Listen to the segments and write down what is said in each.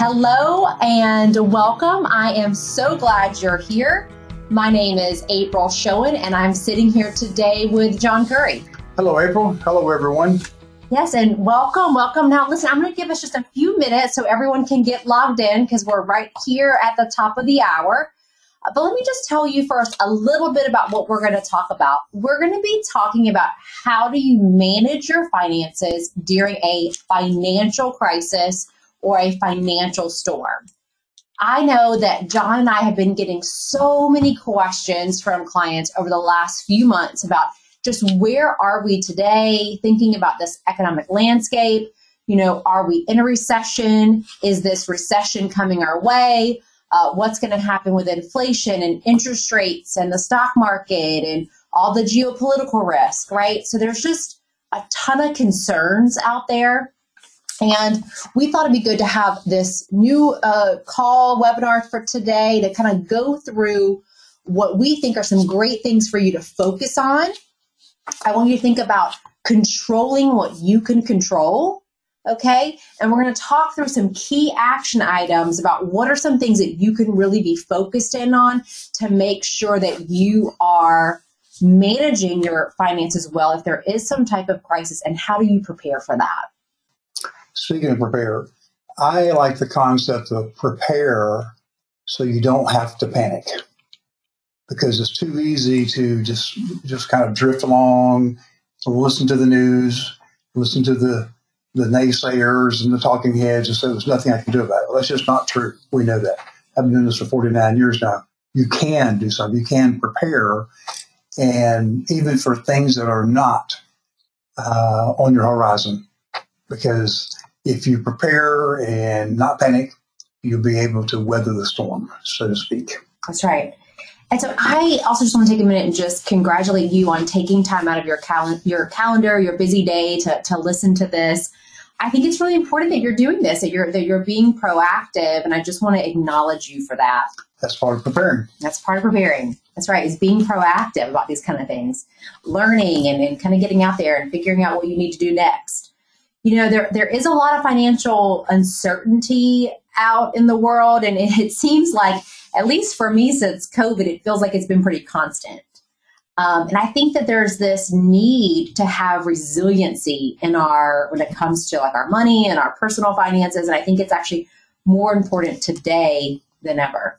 Hello and welcome. I am so glad you're here. My name is April Schoen, and I'm sitting here today with John Curry. Hello, April. Hello, everyone. Yes, and welcome, welcome. Now, listen, I'm going to give us just a few minutes so everyone can get logged in because we're right here at the top of the hour. But let me just tell you first a little bit about what we're going to talk about. We're going to be talking about how do you manage your finances during a financial crisis or a financial storm. I know that John and I have been getting so many questions from clients over the last few months about just where are we today, thinking about this economic landscape. You know, are we in a recession? Is this recession coming our way? Uh, what's going to happen with inflation and interest rates and the stock market and all the geopolitical risk, right? So there's just a ton of concerns out there. And we thought it'd be good to have this new uh, call webinar for today to kind of go through what we think are some great things for you to focus on. I want you to think about controlling what you can control. Okay. And we're going to talk through some key action items about what are some things that you can really be focused in on to make sure that you are managing your finances well if there is some type of crisis and how do you prepare for that? Speaking of prepare, I like the concept of prepare so you don't have to panic because it's too easy to just just kind of drift along, listen to the news, listen to the the naysayers and the talking heads and say there's nothing I can do about it. Well, that's just not true. We know that. I've been doing this for 49 years now. You can do something. You can prepare, and even for things that are not uh, on your horizon, because if you prepare and not panic, you'll be able to weather the storm, so to speak. That's right. And so I also just want to take a minute and just congratulate you on taking time out of your, cal- your calendar, your busy day to, to listen to this. I think it's really important that you're doing this, that you're that you're being proactive, and I just want to acknowledge you for that. That's part of preparing. That's part of preparing. That's right, is being proactive about these kind of things, learning and, and kind of getting out there and figuring out what you need to do next you know there there is a lot of financial uncertainty out in the world and it, it seems like at least for me since covid it feels like it's been pretty constant um, and i think that there's this need to have resiliency in our when it comes to like our money and our personal finances and i think it's actually more important today than ever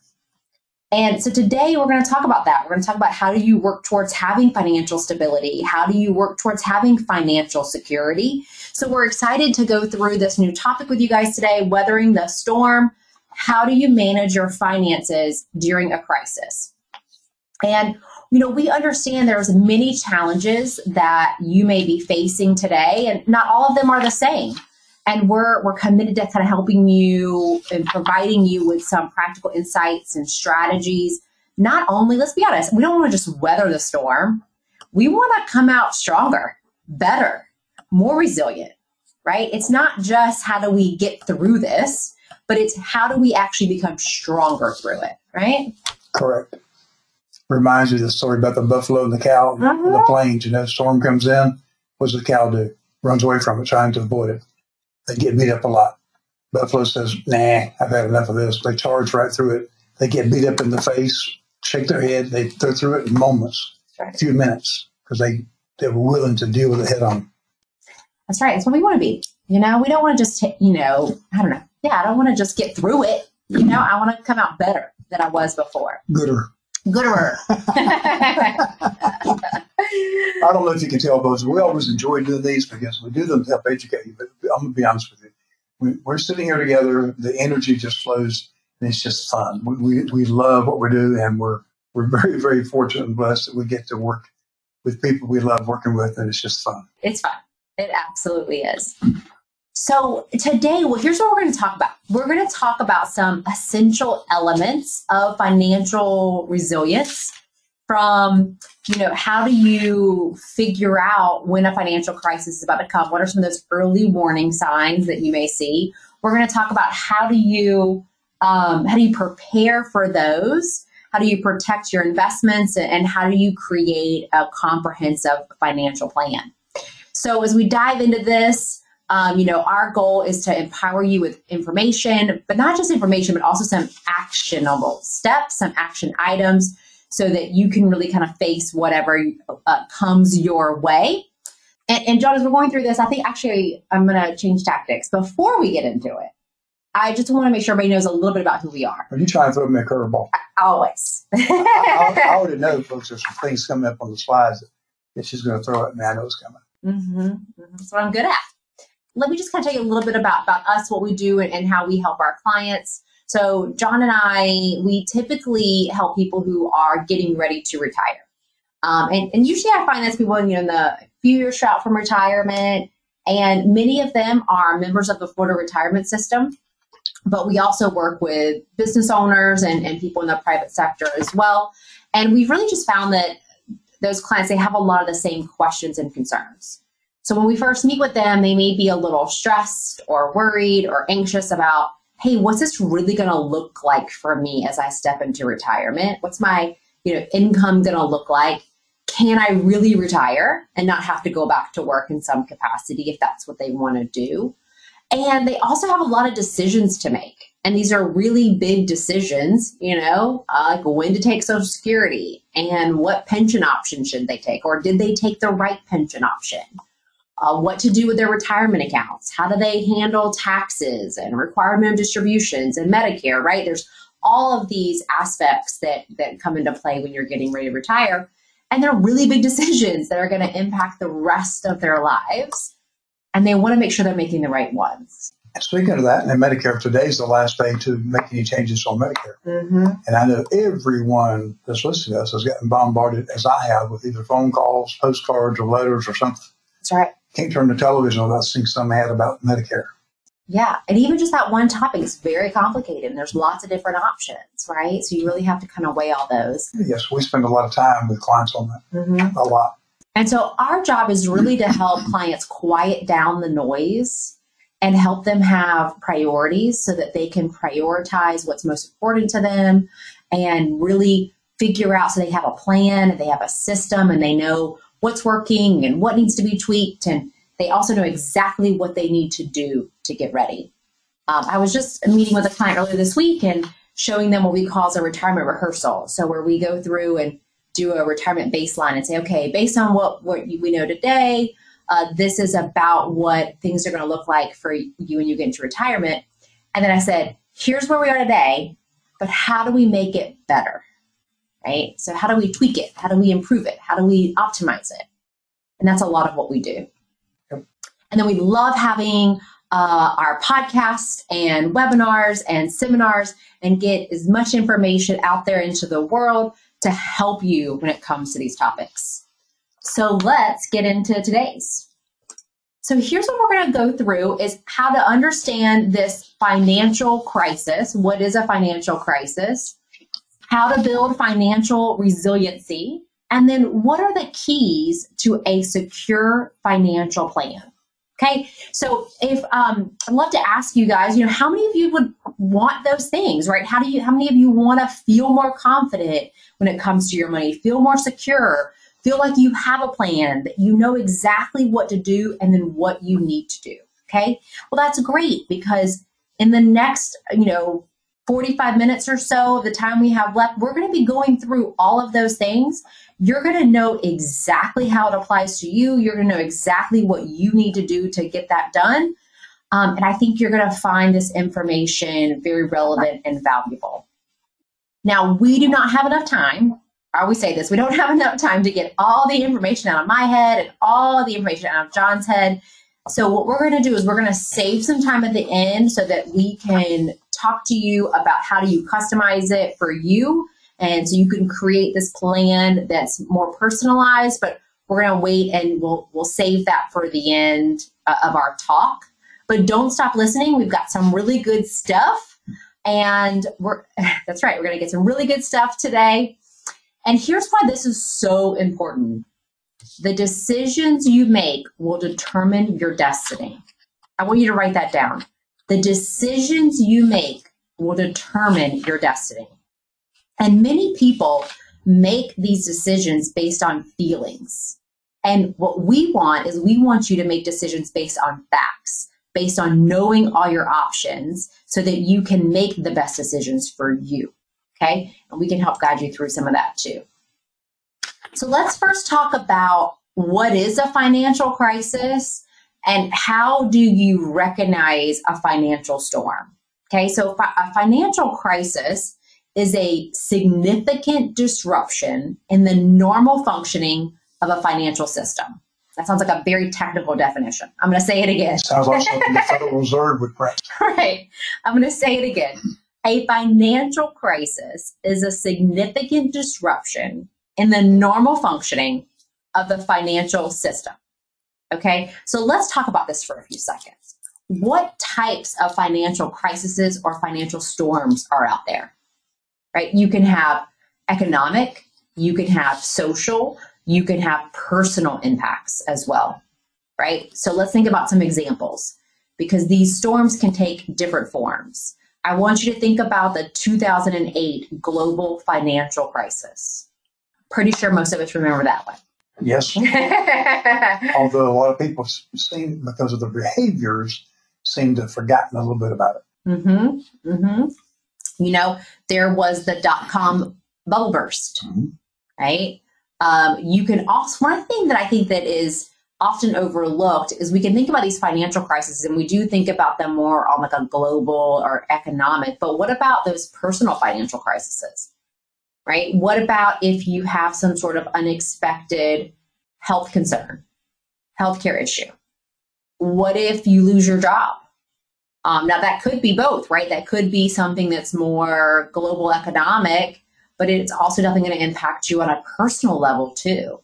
and so today we're going to talk about that. We're going to talk about how do you work towards having financial stability? How do you work towards having financial security? So we're excited to go through this new topic with you guys today, weathering the storm. How do you manage your finances during a crisis? And you know, we understand there's many challenges that you may be facing today and not all of them are the same and we're we're committed to kind of helping you and providing you with some practical insights and strategies not only let's be honest we don't want to just weather the storm we want to come out stronger better more resilient right it's not just how do we get through this but it's how do we actually become stronger through it right correct reminds you of the story about the buffalo and the cow uh-huh. in the plains you know storm comes in what does the cow do runs away from it trying to avoid it they get beat up a lot. Buffalo says, nah, I've had enough of this. They charge right through it. They get beat up in the face, shake their head. They, they're through it in moments, a few minutes, because they, they were willing to deal with it head on. That's right. It's what we want to be. You know, we don't want to just, you know, I don't know. Yeah, I don't want to just get through it. You know, I want to come out better than I was before. Gooder. Gooder. I don't know if you can tell, but we always enjoy doing these because we do them to help educate you. But I'm going to be honest with you. We, are sitting here together. The energy just flows, and it's just fun. We, we, we love what we do, and we're we're very very fortunate and blessed that we get to work with people we love working with, and it's just fun. It's fun. It absolutely is. So today, well, here's what we're going to talk about. We're going to talk about some essential elements of financial resilience from you know how do you figure out when a financial crisis is about to come? What are some of those early warning signs that you may see? We're going to talk about how do you um, how do you prepare for those? How do you protect your investments? And how do you create a comprehensive financial plan so as we dive into this Um, you know, our goal is to empower you with information, but not just information, but also some actionable steps, some action items, so that you can really kind of face whatever uh, comes your way. And, and John, as we're going through this, I think actually I'm going to change tactics. Before we get into it, I just want to make sure everybody knows a little bit about who we are. Are you trying to throw me a curveball? Always. I, I, I, already know, folks, there's some things coming up on the slides that she's going to throw at me. I know it's coming. Mm-hmm. mm-hmm. That's what I'm good at. Let me just kind of tell you a little bit about, about us, what we do, and, and how we help our clients. So, John and I, we typically help people who are getting ready to retire. Um, and, and usually I find that's people you know, in the few years out from retirement. And many of them are members of the Florida retirement system but we also work with business owners and, and people in the private sector as well. And we've really just found that those clients, they have a lot of the same questions and concerns. So when we first meet with them, they may be a little stressed or worried or anxious about, hey, what's this really going to look like for me as I step into retirement? What's my, you know, income going to look like? Can I really retire and not have to go back to work in some capacity if that's what they want to do? And they also have a lot of decisions to make. And these are really big decisions, you know, uh, like when to take Social Security and what pension option should they take, or did they take the right pension option? Uh, what to do with their retirement accounts? How do they handle taxes and required minimum distributions and Medicare, right? There's all of these aspects that, that come into play when you're getting ready to retire. And they're really big decisions that are going to impact the rest of their lives and they want to make sure they're making the right ones. Speaking of that, and Medicare, today is the last day to make any changes on Medicare. Mm-hmm. And I know everyone that's listening to us has gotten bombarded, as I have, with either phone calls, postcards, or letters or something. That's right. Can't turn the television without seeing some ad about Medicare. Yeah. And even just that one topic is very complicated and there's lots of different options, right? So you really have to kind of weigh all those. Yes, we spend a lot of time with clients on that. Mm-hmm. A lot. And so our job is really to help clients quiet down the noise and help them have priorities so that they can prioritize what's most important to them and really figure out so they have a plan and they have a system and they know what's working and what needs to be tweaked and they also know exactly what they need to do to get ready. Um, I was just meeting with a client earlier this week and showing them what we call a retirement rehearsal. So where we go through and do a retirement baseline and say, okay, based on what, what we know today, uh, this is about what things are going to look like for you when you get into retirement. And then I said, here's where we are today, but how do we make it better? Right? So, how do we tweak it? How do we improve it? How do we optimize it? And that's a lot of what we do. Yep. And then we love having uh, our podcasts and webinars and seminars and get as much information out there into the world to help you when it comes to these topics. So let's get into today's. So here's what we're going to go through is how to understand this financial crisis. What is a financial crisis? How to build financial resiliency. And then what are the keys to a secure financial plan? Okay, so if um, I'd love to ask you guys, you know, how many of you would want those things, right? How do you, how many of you want to feel more confident when it comes to your money, feel more secure, feel like you have a plan, that you know exactly what to do and then what you need to do? Okay, well, that's great because in the next, you know, 45 minutes or so of the time we have left, we're going to be going through all of those things you're going to know exactly how it applies to you. You're going to know exactly what you need to do to get that done. Um, and I think you're going to find this information very relevant and valuable. Now, we do not have enough time. I always say this we don't have enough time to get all the information out of my head and all the information out of John's head. So, what we're going to do is we're going to save some time at the end so that we can talk to you about how do you customize it for you and so you can create this plan that's more personalized, but we're going to wait and we'll, we'll save that for the end uh, of our talk. But don't stop listening. We've got some really good stuff. And we're, that's right, we're going to get some really good stuff today. And here's why this is so important the decisions you make will determine your destiny. I want you to write that down. The decisions you make will determine your destiny. And many people make these decisions based on feelings. And what we want is we want you to make decisions based on facts, based on knowing all your options so that you can make the best decisions for you. Okay. And we can help guide you through some of that too. So let's first talk about what is a financial crisis and how do you recognize a financial storm? Okay, so a financial crisis is a significant disruption in the normal functioning of a financial system. That sounds like a very technical definition. I'm going to say it again. Sounds like something the Federal Reserve would print. right. I'm going to say it again. A financial crisis is a significant disruption in the normal functioning of the financial system. Okay, so let's talk about this for a few seconds. What types of financial crises or financial storms are out there? Right, you can have economic, you can have social, you can have personal impacts as well. Right, so let's think about some examples because these storms can take different forms. I want you to think about the 2008 global financial crisis. Pretty sure most of us remember that one. Yes. Although a lot of people seem, because of their behaviors, seem to have forgotten a little bit about it. Mm-hmm. Mm-hmm. You know, there was the dot com bubble burst, mm-hmm. right? Um, you can also, one thing that I think that is often overlooked is we can think about these financial crises and we do think about them more on like a global or economic, but what about those personal financial crises? right? What about if you have some sort of unexpected health concern, healthcare issue? What if you lose your job? Um, now, that could be both, right? That could be something that's more global economic, but it's also definitely going to impact you on a personal level too.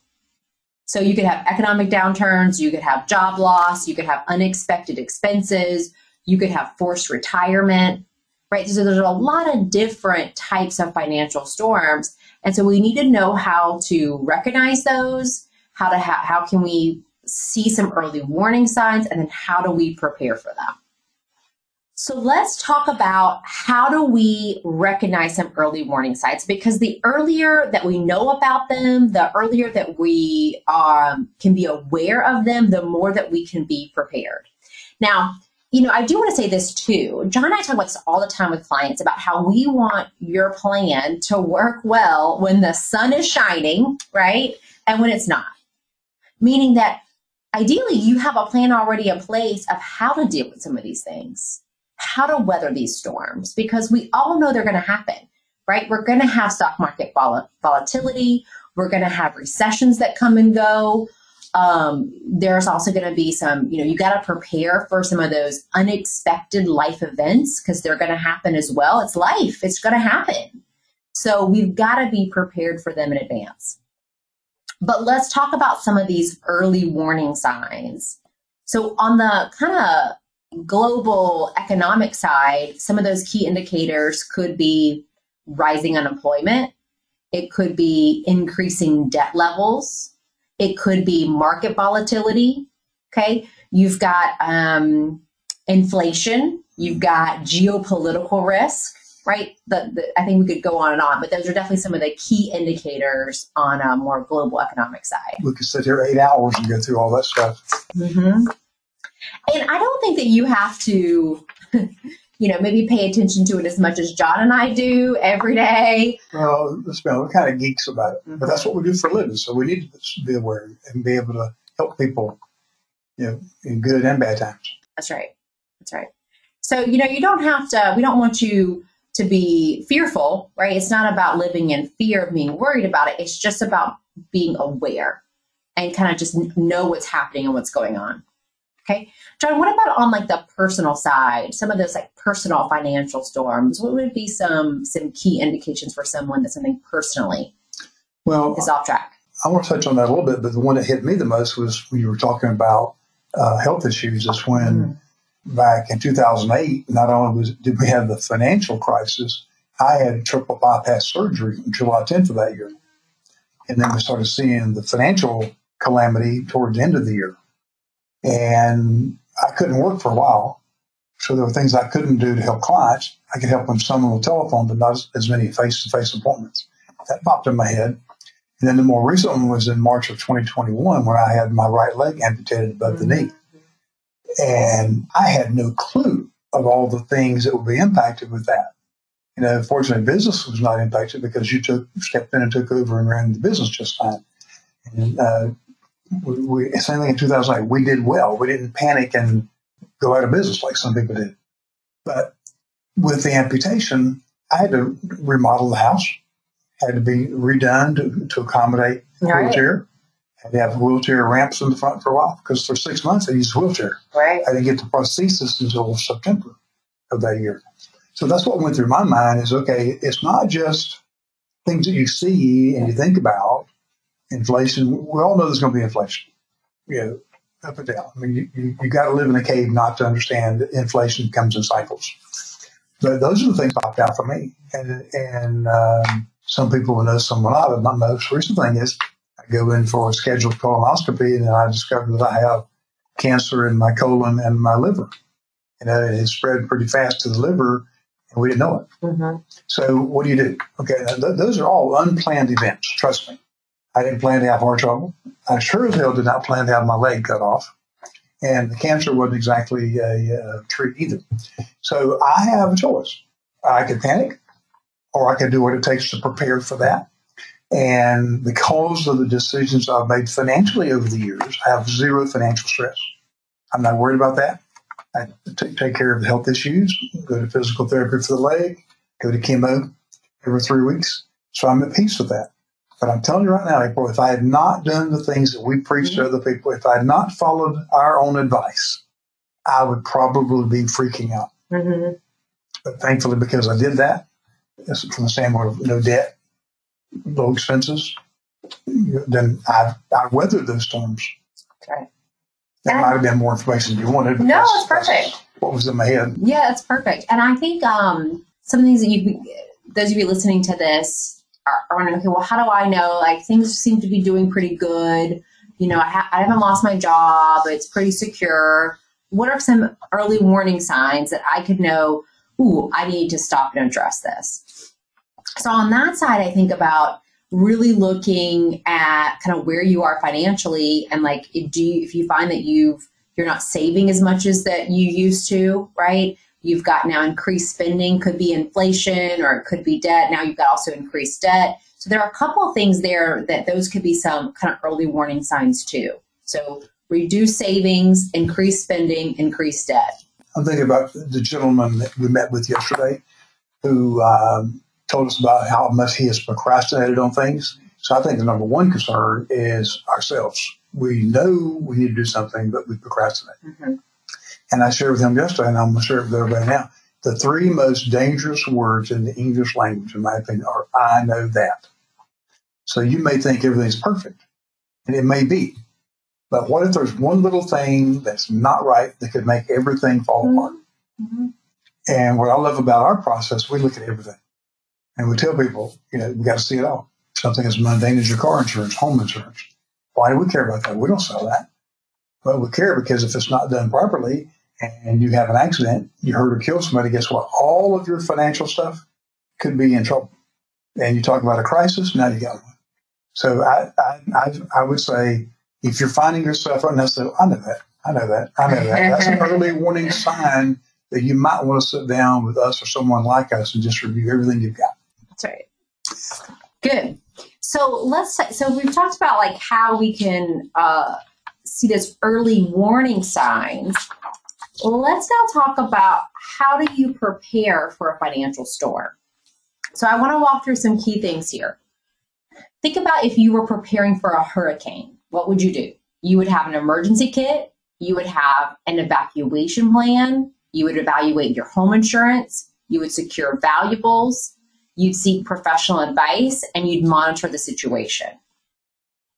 So you could have economic downturns, you could have job loss, you could have unexpected expenses, you could have forced retirement right? So there's a lot of different types of financial storms. And so we need to know how to recognize those, how to ha- how can we see some early warning signs, and then how do we prepare for them? So let's talk about how do we recognize some early warning signs because the earlier that we know about them, the earlier that we um, can be aware of them, the more that we can be prepared. Now, you know, I do want to say this too. John and I talk about this all the time with clients about how we want your plan to work well when the sun is shining, right? And when it's not. Meaning that ideally you have a plan already in place of how to deal with some of these things, how to weather these storms, because we all know they're going to happen, right? We're going to have stock market vol- volatility. We're going to have recessions that come and go. Um, there's also going to be some, you know, you got to prepare for some of those unexpected life events because they're going to happen as well. It's life, it's going to happen. So we've got to be prepared for them in advance. But let's talk about some of these early warning signs. So, on the kind of global economic side, some of those key indicators could be rising unemployment, it could be increasing debt levels, it could be market volatility. Okay. You've got um, inflation. You've got geopolitical risk, right? The, the, I think we could go on and on, but those are definitely some of the key indicators on a more global economic side. We could sit here eight hours and go through all that stuff. Mm-hmm. And I don't think that you have to you know, maybe pay attention to it as much as John and I do every day. Well, we're kind of geeks about it, mm-hmm. but that's what we do for a living. So we need to be aware and be able to help people, you know, in good and bad times. That's right. That's right. So, you know, you don't have to, we don't want you to be fearful, right? It's not about living in fear of being worried about it. It's just about being aware and kind of just know what's happening and what's going on. Okay. John, what about on like the personal side, some of those like personal financial storms? What would be some some key indications for someone that something personally well is off track? I want to touch on that a little bit, but the one that hit me the most was when you were talking about uh, health issues. Is when mm. back in 2008, not only was, did we have the financial crisis, I had triple bypass surgery on July 10th of that year. And then we started seeing the financial calamity towards the end of the year. And I couldn't work for a while. So there were things I couldn't do to help clients. I could help them some on the telephone, but not as many face to face appointments. That popped in my head. And then the more recent one was in March of 2021 when I had my right leg amputated above the knee. And I had no clue of all the things that would be impacted with that. You know, fortunately, business was not impacted because you took stepped in and took over and ran the business just fine. And uh, we, we, same thing in 2008. We did well. We didn't panic and go out of business like some people did. But with the amputation, I had to remodel the house, had to be redone to, to accommodate Right. wheelchair. Had to have wheelchair ramps in the front for a while because for six months I used wheelchair. Right. I didn't get the prosthesis until September of that year. So that's what went through my mind is okay, it's not just things that you see and you think about. Inflation, we all know there's going to be inflation, you know, up and down. I mean, you, you, you got to live in a cave not to understand that inflation comes in cycles. But those are the things popped out for me. And, and um, some people will know, some will not. But my most recent thing is I go in for a scheduled colonoscopy and I discover that I have cancer in my colon and my liver. You know, it had spread pretty fast to the liver, and we didn't know it. Mhm. So, what do you do? Okay, th- those are all unplanned events. Trust me. I didn't plan to have heart trouble. I sure as hell did not plan to have my leg cut off. And the cancer wasn't exactly a, uh treat either. So, I have a choice. I could panic, or I could do what it takes to prepare for that. And because of the decisions I've made financially over the years, I have zero financial stress. I'm not worried about that. I take, take care of the health issues, go to physical therapy for the leg, go to chemo every three weeks. So I'm at peace with that. But I'm telling you right now, April, if I had not done the things that we preach to other people, if I had not followed our own advice, I would probably be freaking out. Mhm. But thankfully, because I did that, from the standpoint of no debt, low expenses, then I've, I've weathered those storms. Okay. That And- might have been more information you wanted. No, it's perfect. What was in my head? Yeah, it's perfect. And I think um, some things that you, those of you listening to this are, wondering, okay, well, how do I know? Like things seem to be doing pretty good. You know, I, ha- I haven't lost my job. It's pretty secure. What are some early warning signs that I could know? Ooh, I need to stop and address this. So on that side, I think about really looking at kind of where you are financially and like do you, if you find that you've you're not saving as much as that you used to, right? You've got now increased spending, could be inflation or it could be debt. Now you've got also increased debt. So there are a couple of things there that those could be some kind of early warning signs too. So reduce savings, increase spending, increase debt. I'm thinking about the gentleman that we met with yesterday who um, told us about how much he has procrastinated on things. So I think the number one concern is ourselves. We know we need to do something, but we procrastinate. And I shared with him yesterday, and I'm going to share it with everybody now. The three most dangerous words in the English language, in my opinion, are I know that. So you may think everything's perfect, and it may be. But what if there's one little thing that's not right that could make everything fall mm-hmm. apart? Mm-hmm. And what I love about our process, we look at everything. And we tell people, you know, we got to see it all. Something as mundane as your car insurance, home insurance. Why do we care about that? We don't sell that. Well, we care because if it's not done properly and you have an accident, you hurt or kill somebody, guess what? All of your financial stuff could be in trouble. And you talk about a crisis, now you got one. So I, I, I, I would say if you're finding yourself right now, say, I know that. I know that. I know that. That's an early warning sign that you might want to sit down with us or someone like us and just review everything you've got. That's right. Good. So let's so we've talked about like how we can uh, see those early warning signs. Let's now talk about how do you prepare for a financial storm. So I want to walk through some key things here. Think about if you were preparing for a hurricane. What would you do? You would have an emergency kit. You would have an evacuation plan. You would evaluate your home insurance. You would secure valuables you'd seek professional advice and you'd monitor the situation.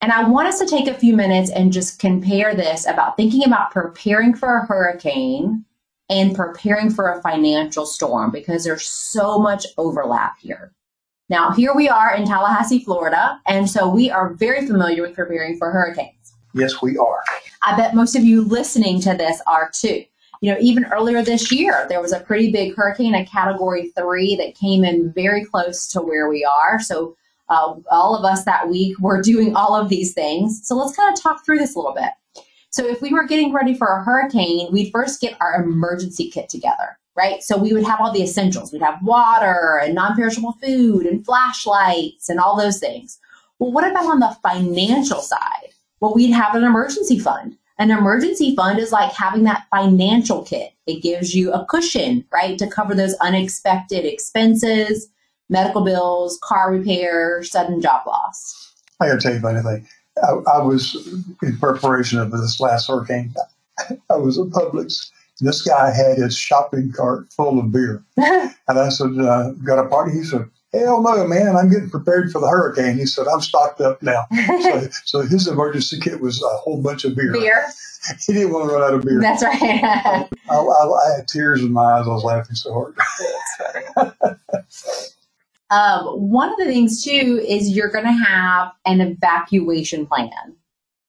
And I want us to take a few minutes and just compare this about thinking about preparing for a hurricane and preparing for a financial storm because there's so much overlap here. Now, here we are in Tallahassee, Florida, and so we are very familiar with preparing for hurricanes. Yes, we are. I bet most of you listening to this are too. You know, even earlier this year, there was a pretty big hurricane, a category three, that came in very close to where we are. So Uh, all of us that week were doing all of these things. So let's kind of talk through this a little bit. So if we were getting ready for a hurricane, we'd first get our emergency kit together, right? So we would have all the essentials. We'd have water and non-perishable food and flashlights and all those things. Well, what about on the financial side? Well, we'd have an emergency fund. An emergency fund is like having that financial kit. It gives you a cushion, right, to cover those unexpected expenses, medical bills, car repair, sudden job loss. I gotta tell you about anything. I, I was in preparation of this last hurricane. I was at Publix. This guy had his shopping cart full of beer, and I said, uh, "Got a party?" He said, Hell no, man. I'm getting prepared for the hurricane. He said, I'm stocked up now. so, so, his emergency kit was a whole bunch of beer. Beer. he didn't want to run out of beer. That's right. I, I, I, had tears in my eyes. I was laughing so hard. Um, one of the things, too, is you're going to have an evacuation plan.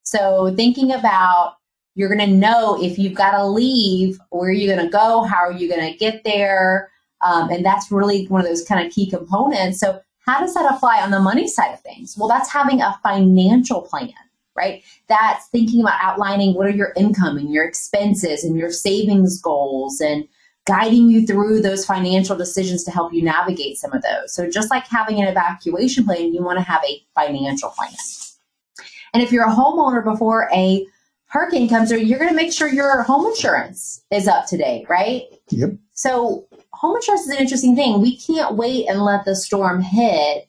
So thinking about you're going to know if you've got to leave, where you're you going to go? How are you going to get there? Um, and that's really one of those kind of key components. So, how does that apply on the money side of things? Well, that's having a financial plan, right? That's thinking about outlining what are your income and your expenses and your savings goals and guiding you through those financial decisions to help you navigate some of those. So, just like having an evacuation plan, you want to have a financial plan. And if you're a homeowner before a hurricane comes through, you're going to make sure your home insurance is up to date, right? Yep. So home insurance is an interesting thing. We can't wait and let the storm hit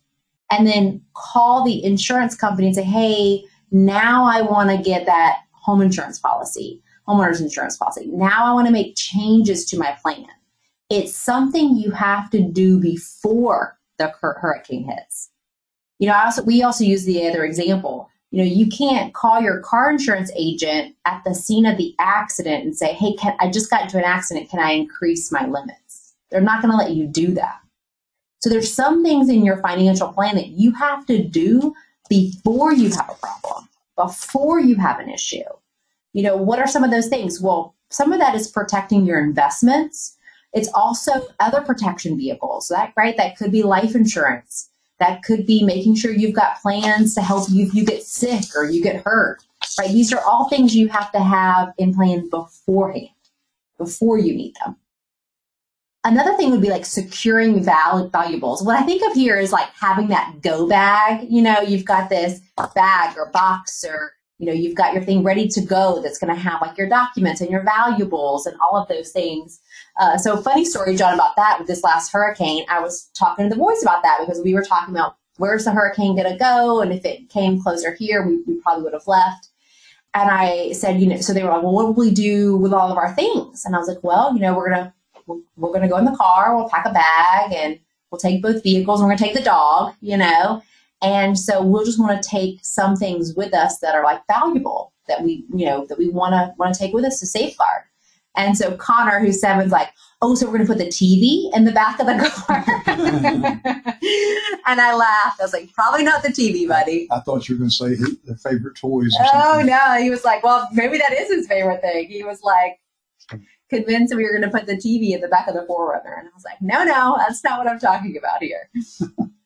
and then call the insurance company and say, hey, now I want to get that home insurance policy, homeowners insurance policy. Now I want to make changes to my plan. It's something you have to do before the hurricane hits. You know, I also we also use the other example. You know, you can't call your car insurance agent at the scene of the accident and say, "Hey, can, I just got into an accident. Can I increase my limits?" They're not going to let you do that. So there's some things in your financial plan that you have to do before you have a problem, before you have an issue. You know, what are some of those things? Well, some of that is protecting your investments. It's also other protection vehicles, that right? That could be life insurance that could be making sure you've got plans to help you if you get sick or you get hurt. Right? These are all things you have to have in plan beforehand, before you need them. Another thing would be like securing val- valuables. What I think of here is like having that go bag. You know, you've got this bag or box or you know, you've got your thing ready to go that's going to have like your documents and your valuables and all of those things. Uh, so, funny story, John, about that with this last hurricane. I was talking to the boys about that because we were talking about where's the hurricane going to go, and if it came closer here, we, we probably would have left. And I said, you know, so they were like, well, what will we do with all of our things? And I was like, well, you know, we're gonna we're, we're gonna go in the car, we'll pack a bag, and we'll take both vehicles, and we're gonna take the dog, you know. And so we'll just want to take some things with us that are like valuable that we, you know, that we want to want to take with us to safeguard. And so Connor, who's seven's like, oh, so we're going to put the TV in the back of the car. and I laughed. I was like, probably not the TV, buddy. I thought you were going to say his, the favorite toys. oh, no. He was like, well, maybe that is his favorite thing. He was like, convinced we were going to put the TV in the back of the 4Runner. And I was like, no, no, that's not what I'm talking about here.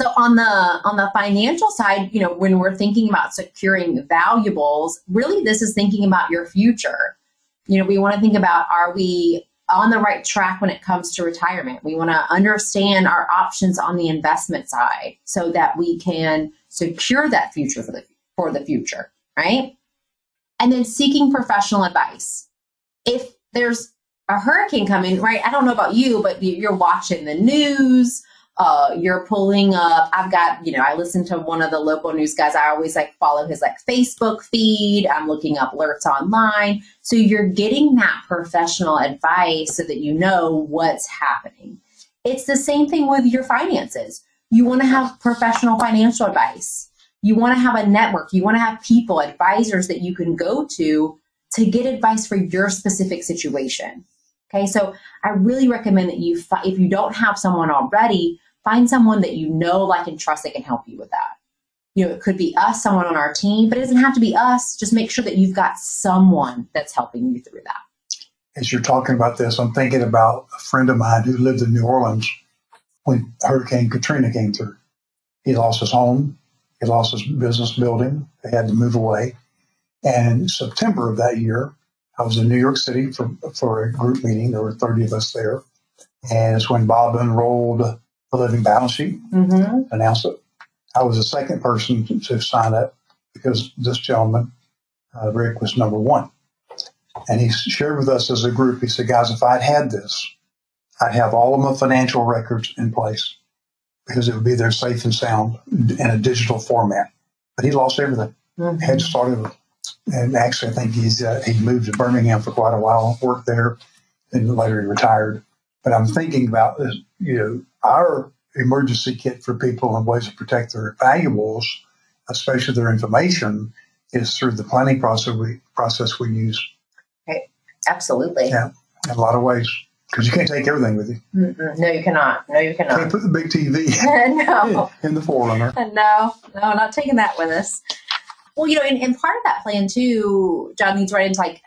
So on the on the financial side, you know, when we're thinking about securing valuables, really this is thinking about your future. You know, we want to think about are we on the right track when it comes to retirement? We want to understand our options on the investment side so that we can secure that future for the for the future, right? And then seeking professional advice. If there's a hurricane coming, right? I don't know about you, but you're watching the news uh, you're pulling up. I've got you know i listen to one of the local news guys. I always like follow his like facebook feed. I'm looking up alerts online. So you're getting that professional advice so that you know what's happening. It's the same thing with your finances. You want to have professional financial advice. You want to have a network. You want to have people advisors that you can go to to get advice for your specific situation. Okay so i really recommend that you if you don't have someone already find someone that you know, like, and trust that can help you with that. You know, it could be us, someone on our team, but it doesn't have to be us. Just make sure that you've got someone that's helping you through that. As you're talking about this, I'm thinking about a friend of mine who lived in New Orleans when Hurricane Katrina came through. He lost his home. He lost his business building. They had to move away. And September of that year, I was in New York City for, for a group meeting. There were 30 of us there. And it's when Bob unrolled the living balance sheet, Mm-hmm. announced it. I was the second person to, to sign up because this gentleman, uh, Rick, was number one. And he shared with us as a group, he said, guys, if I'd had this, I'd have all of my financial records in place because it would be there safe and sound in a digital format. But he lost everything. Mm-hmm. Had to start over. And actually, I think he's uh, he moved to Birmingham for quite a while, worked there, and later he retired. But I'm thinking about this, you know, our emergency kit for people and ways to protect their valuables, especially their information, is through the planning process we process we use Right. Absolutely. Yeah. in a lot of ways because you can't take everything with you. Mm-mm. No, you cannot. No, you cannot. Can't cannot. put the big TV no. in the 4Runner. No, no, not taking that with us. Well, you know, and, and part of that plan too, John leads right into like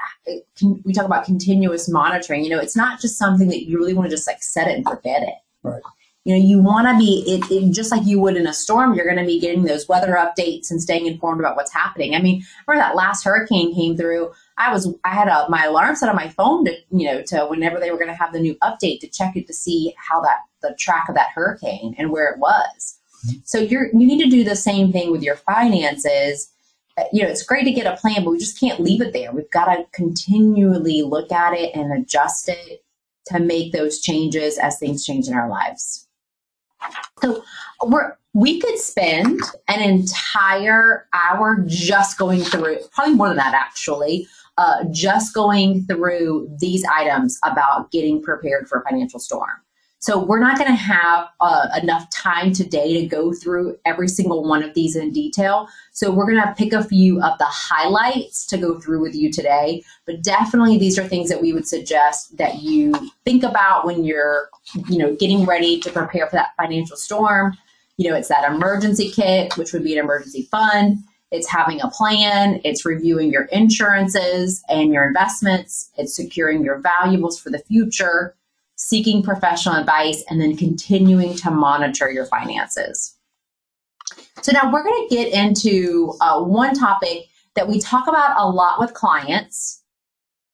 con- we talk about continuous monitoring. You know, it's not just something that you really want to just like set it and forget it. Right. You know, you want to be it, it just like you would in a storm. You're going to be getting those weather updates and staying informed about what's happening. I mean, remember that last hurricane came through. I was I had a, my alarm set on my phone to you know to whenever they were going to have the new update to check it to see how that the track of that hurricane and where it was. Mm-hmm. So you're you need to do the same thing with your finances. You know, it's great to get a plan, but we just can't leave it there. We've got to continually look at it and adjust it to make those changes as things change in our lives. So we're we could spend an entire hour just going through, probably more than that actually, uh, just going through these items about getting prepared for a financial storm. So we're not going to have uh, enough time today to go through every single one of these in detail. So we're going to pick a few of the highlights to go through with you today. But definitely, these are things that we would suggest that you think about when you're, you know, getting ready to prepare for that financial storm. You know, it's that emergency kit, which would be an emergency fund. It's having a plan. It's reviewing your insurances and your investments. It's securing your valuables for the future seeking professional advice, and then continuing to monitor your finances. So, now we're going to get into uh, one topic that we talk about a lot with clients,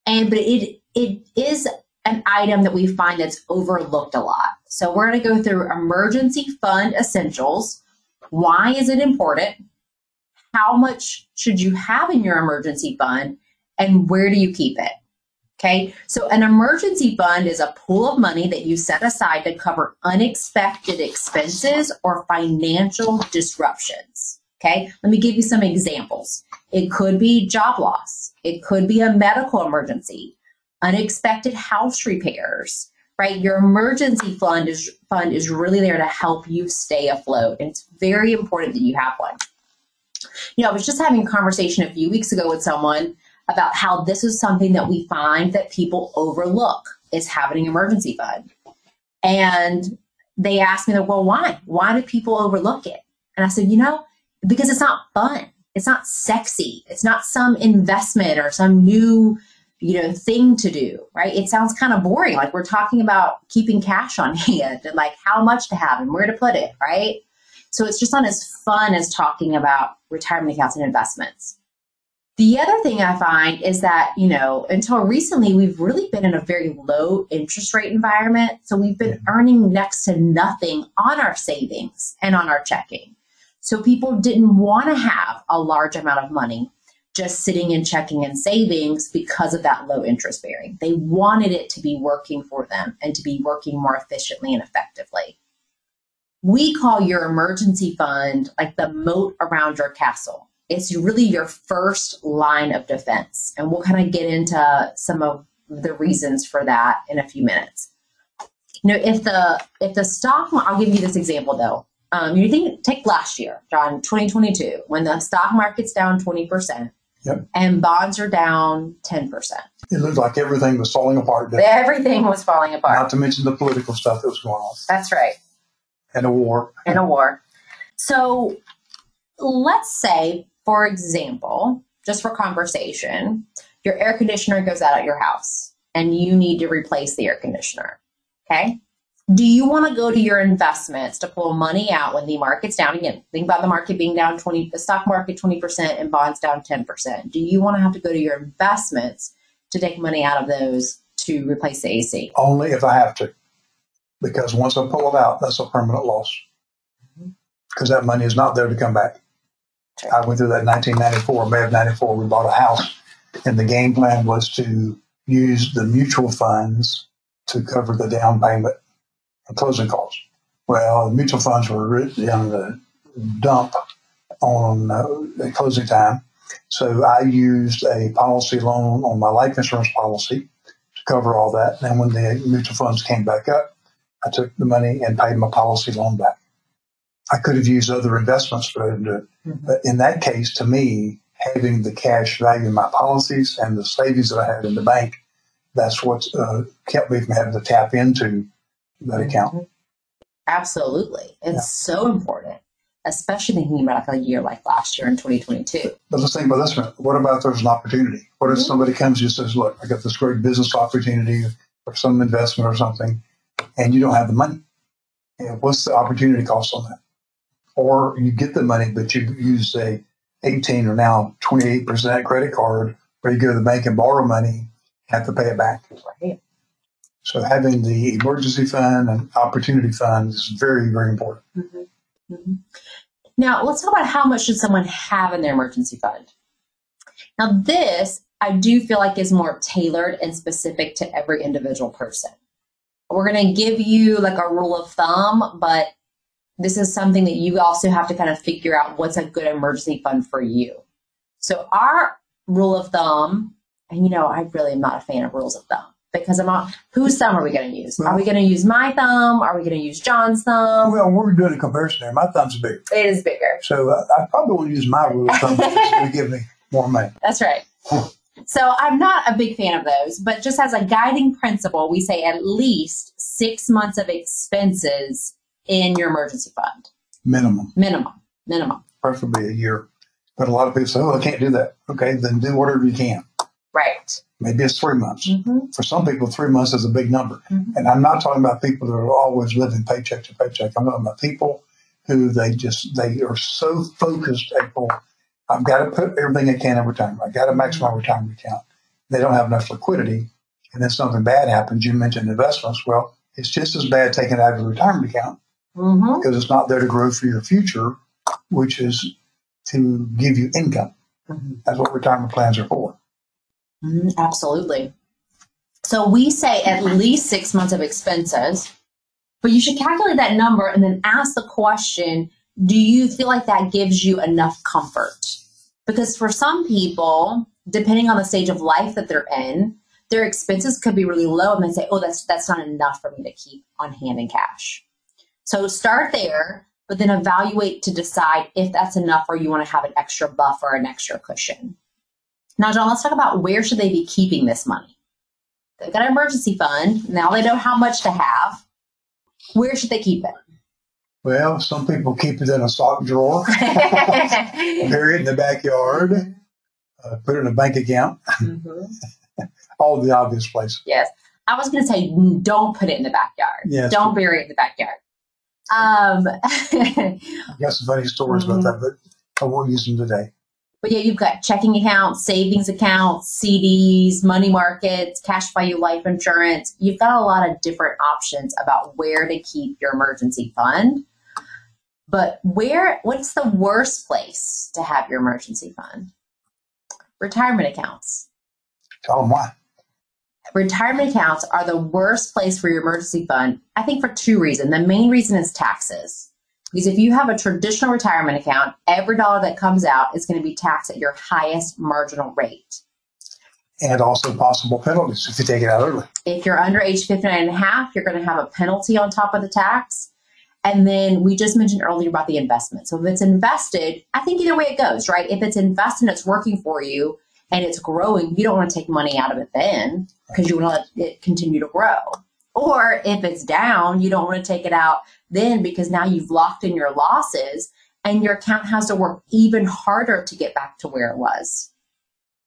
and but it it is an item that we find that's overlooked a lot. So, we're going to go through emergency fund essentials. Why is it important? How much should you have in your emergency fund? And where do you keep it? Okay, so an emergency fund is a pool of money that you set aside to cover unexpected expenses or financial disruptions. Okay, let me give you some examples. It could be job loss, it could be a medical emergency, unexpected house repairs, right? Your emergency fund is fund is really there to help you stay afloat. And it's very important that you have one. You know, I was just having a conversation a few weeks ago with someone about how this is something that we find that people overlook is having an emergency fund. And they asked me, well, why? Why do people overlook it? And I said, you know, because it's not fun. It's not sexy. It's not some investment or some new, you know, thing to do, right? It sounds kind of boring. Like we're talking about keeping cash on hand and like how much to have and where to put it, right? So it's just not as fun as talking about retirement accounts and investments. The other thing I find is that, you know, until recently, we've really been in a very low interest rate environment. So we've been earning next to nothing on our savings and on our checking. So people didn't want to have a large amount of money just sitting in checking and savings because of that low interest bearing. They wanted it to be working for them and to be working more efficiently and effectively. We call your emergency fund like the moat around your castle it's really your first line of defense. And we'll kind of get into some of the reasons for that in a few minutes. You know, if the if the stock, I'll give you this example though. Um, you think take last year, John, 2022, when the stock market's down 20% Yep. and bonds are down 10%. It looked like everything was falling apart. Everything was falling apart. Not to mention the political stuff that was going on That's right. and a war. And a war. So let's say, for example, just for conversation, your air conditioner goes out at your house and you need to replace the air conditioner. Okay. do you want to go to your investments to pull money out when the market's down again think about the market being down 20 the stock market 20% and bonds down 10% do you want to have to go to your investments to take money out of those to replace the ac Only if I have to. Because once I pull it out, that's a permanent loss. Mm-hmm. Because that money is not there to come back. I went through that in 1994, May of 94. We bought a house, and the game plan was to use the mutual funds to cover the down payment and closing costs. Well, the mutual funds were written in the dump on uh, closing time. So I used a policy loan on my life insurance policy to cover all that. And when the mutual funds came back up, I took the money and paid my policy loan back. I could have used other investments, but I didn't do it. Mhm. But in that case, to me, having the cash value in my policies and the savings that I had in the bank, that's what uh, kept me from having to tap into that account. Mhm. Absolutely. It's so important, especially thinking about a year like last year in 2022. But let's think about this one. What about if there's an opportunity? What if Mhm. somebody comes to you and says, look, I got this great business opportunity or some investment or something, and you don't have the money? And what's the opportunity cost on that? Or you get the money, but you use a 18 or now 28% credit card where you go to the bank and borrow money, have to pay it back. Right. So having the emergency fund and opportunity fund is very, very important. Mhm. Now, let's talk about how much should someone have in their emergency fund. Now, this I do feel like is more tailored and specific to every individual person. We're going to give you like a rule of thumb, but this is something that you also have to kind of figure out what's a good emergency fund for you. So, our rule of thumb, and you know, I really am not a fan of rules of thumb because I'm not, whose thumb are we going to use? Are we going to use my thumb? Are we going to use John's thumb? Well, we're doing a comparison there. My thumb's big. It is bigger. So uh, I probably want to use my rule of thumb because it's going to give me more money. That's right. So I'm not a big fan of those, but just as a guiding principle, we say at least six months of expenses in your emergency fund. Minimum, Minimum. Minimum. preferably a year. But a lot of people say, oh, I can't do that. Okay, then do whatever you can. Right. Maybe it's three months. Mm-hmm. For some people, three months is a big number. Mhm. And I'm not talking about people that are always living paycheck to paycheck. I'm talking about people who they just, they are so focused, April, I've got to put everything I can in retirement. I've got to max my retirement account. They don't have enough liquidity. And then something bad happens. You mentioned investments. Well, it's just as bad taking it out of your retirement account Mm-hmm. because it's not there to grow for your future, which is to give you income. Mm-hmm. That's what retirement plans are for. Mhm, Absolutely. So we say at least six months of expenses, but you should calculate that number and then ask the question do you feel like that gives you enough comfort? Because for some people, depending on the stage of life that they're in, their expenses could be really low and they say, oh, that's, that's not enough for me to keep on hand in cash. So start there, but then evaluate to decide if that's enough or you want to have an extra buffer, an extra cushion. Now, John, let's talk about where should they be keeping this money? They've got an emergency fund. Now they know how much to have. Where should they keep it? Well, some people keep it in a sock drawer, bury it in the backyard, uh, put it in a bank account, Mhm. all the obvious places. Yes. I was going to say, don't put it in the backyard. Yes. Don't bury it in the backyard. Um, I've got some funny stories about that, but I won't use them today. but yeah, you've got checking accounts, savings accounts, CDs, money markets, cash value life insurance. You've got a lot of different options about where to keep your emergency fund. But where what's the worst place to have your emergency fund? Retirement accounts. Tell them why. Retirement accounts are the worst place for your emergency fund, I think for two reasons. The main reason is taxes. Because if you have a traditional retirement account, every dollar that comes out is going to be taxed at your highest marginal rate. And also possible penalties if you take it out early. If you're under age 59 and a half, you're going to have a penalty on top of the tax. And then we just mentioned earlier about the investment. So if it's invested, I think either way it goes, right? If it's invested and it's working for you and it's growing, you don't want to take money out of it then because you want to let it continue to grow. Or if it's down, you don't want to take it out then because now you've locked in your losses and your account has to work even harder to get back to where it was.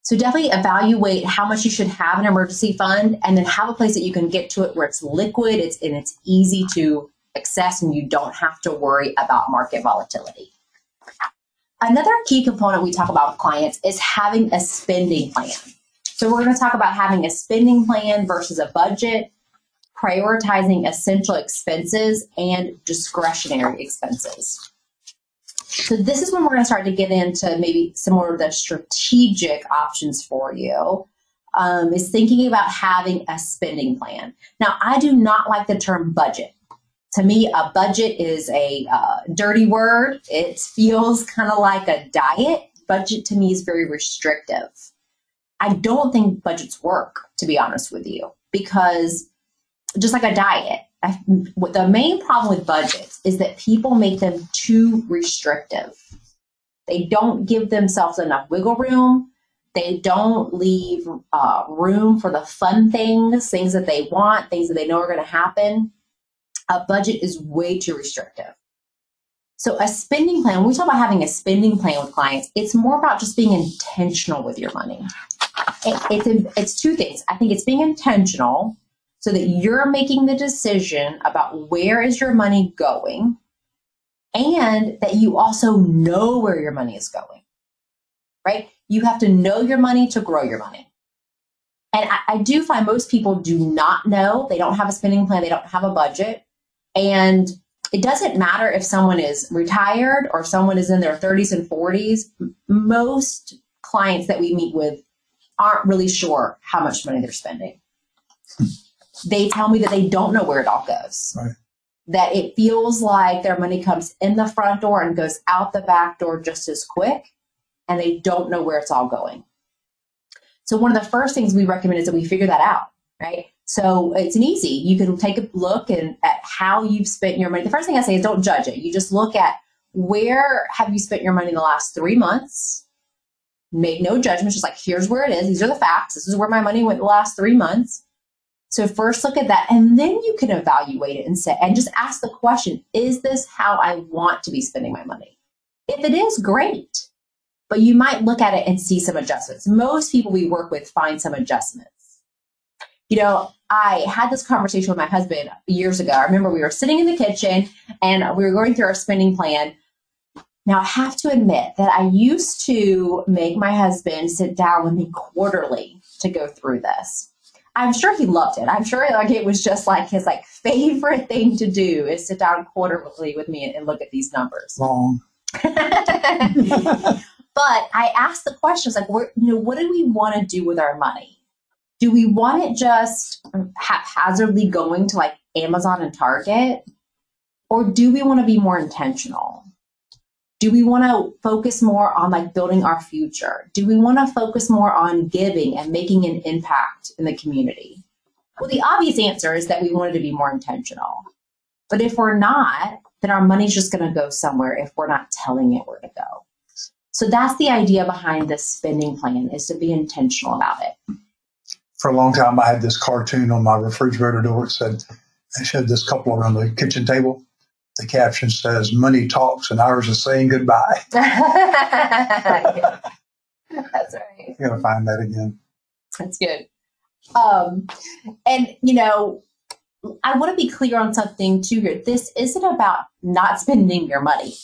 So definitely evaluate how much you should have an emergency fund and then have a place that you can get to it where it's liquid, it's and it's easy to access and you don't have to worry about market volatility. Another key component we talk about with clients is having a spending plan. So we're going to talk about having a spending plan versus a budget, prioritizing essential expenses and discretionary expenses. So this is when we're going to start to get into maybe some more of the strategic options for you. Um, is thinking about having a spending plan. Now, I do not like the term budget to me, a budget is a uh, dirty word. It feels kind of like a diet. Budget to me is very restrictive. I don't think budgets work, to be honest with you, because just like a diet, I, the main problem with budgets is that people make them too restrictive. They don't give themselves enough wiggle room. They don't leave uh, room for the fun things, things that they want, things that they know are going to happen a budget is way too restrictive. So a spending plan, when we talk about having a spending plan with clients, it's more about just being intentional with your money. It, it's, it's two things. I think it's being intentional so that you're making the decision about where is your money going and that you also know where your money is going, right? You have to know your money to grow your money. And I, I do find most people do not know, they don't have a spending plan, they don't have a budget. And it doesn't matter if someone is retired or someone is in their 30s and 40s. Most clients that we meet with aren't really sure how much money they're spending. They tell me that they don't know where it all goes. Right. That it feels like their money comes in the front door and goes out the back door just as quick, and they don't know where it's all going. So, one of the first things we recommend is that we figure that out, right? So it's an easy. You can take a look and at how you've spent your money. The first thing I say is don't judge it. You just look at where have you spent your money in the last three months. Make no judgments. Just like here's where it is. These are the facts. This is where my money went the last three months. So first look at that, and then you can evaluate it and say and just ask the question: Is this how I want to be spending my money? If it is, great. But you might look at it and see some adjustments. Most people we work with find some adjustments you know, I had this conversation with my husband years ago. I remember we were sitting in the kitchen and we were going through our spending plan. Now, I have to admit that I used to make my husband sit down with me quarterly to go through this. I'm sure he loved it. I'm sure like it was just like his like favorite thing to do is sit down quarterly with me and, and look at these numbers. Wrong. but I asked the questions like, you know, what do we want to do with our money? do we want it just haphazardly going to like Amazon and Target? Or do we want to be more intentional? Do we want to focus more on like building our future? Do we want to focus more on giving and making an impact in the community? Well, the obvious answer is that we wanted to be more intentional. But if we're not, then our money's just going to go somewhere if we're not telling it where to go. So that's the idea behind this spending plan is to be intentional about it for a long time, I had this cartoon on my refrigerator door. It said, I showed this couple around the kitchen table. The caption says, Money talks and ours is saying goodbye. yeah. That's right. You gotta find that again. That's good. Um, and, you know, I want to be clear on something too here. This isn't about not spending your money.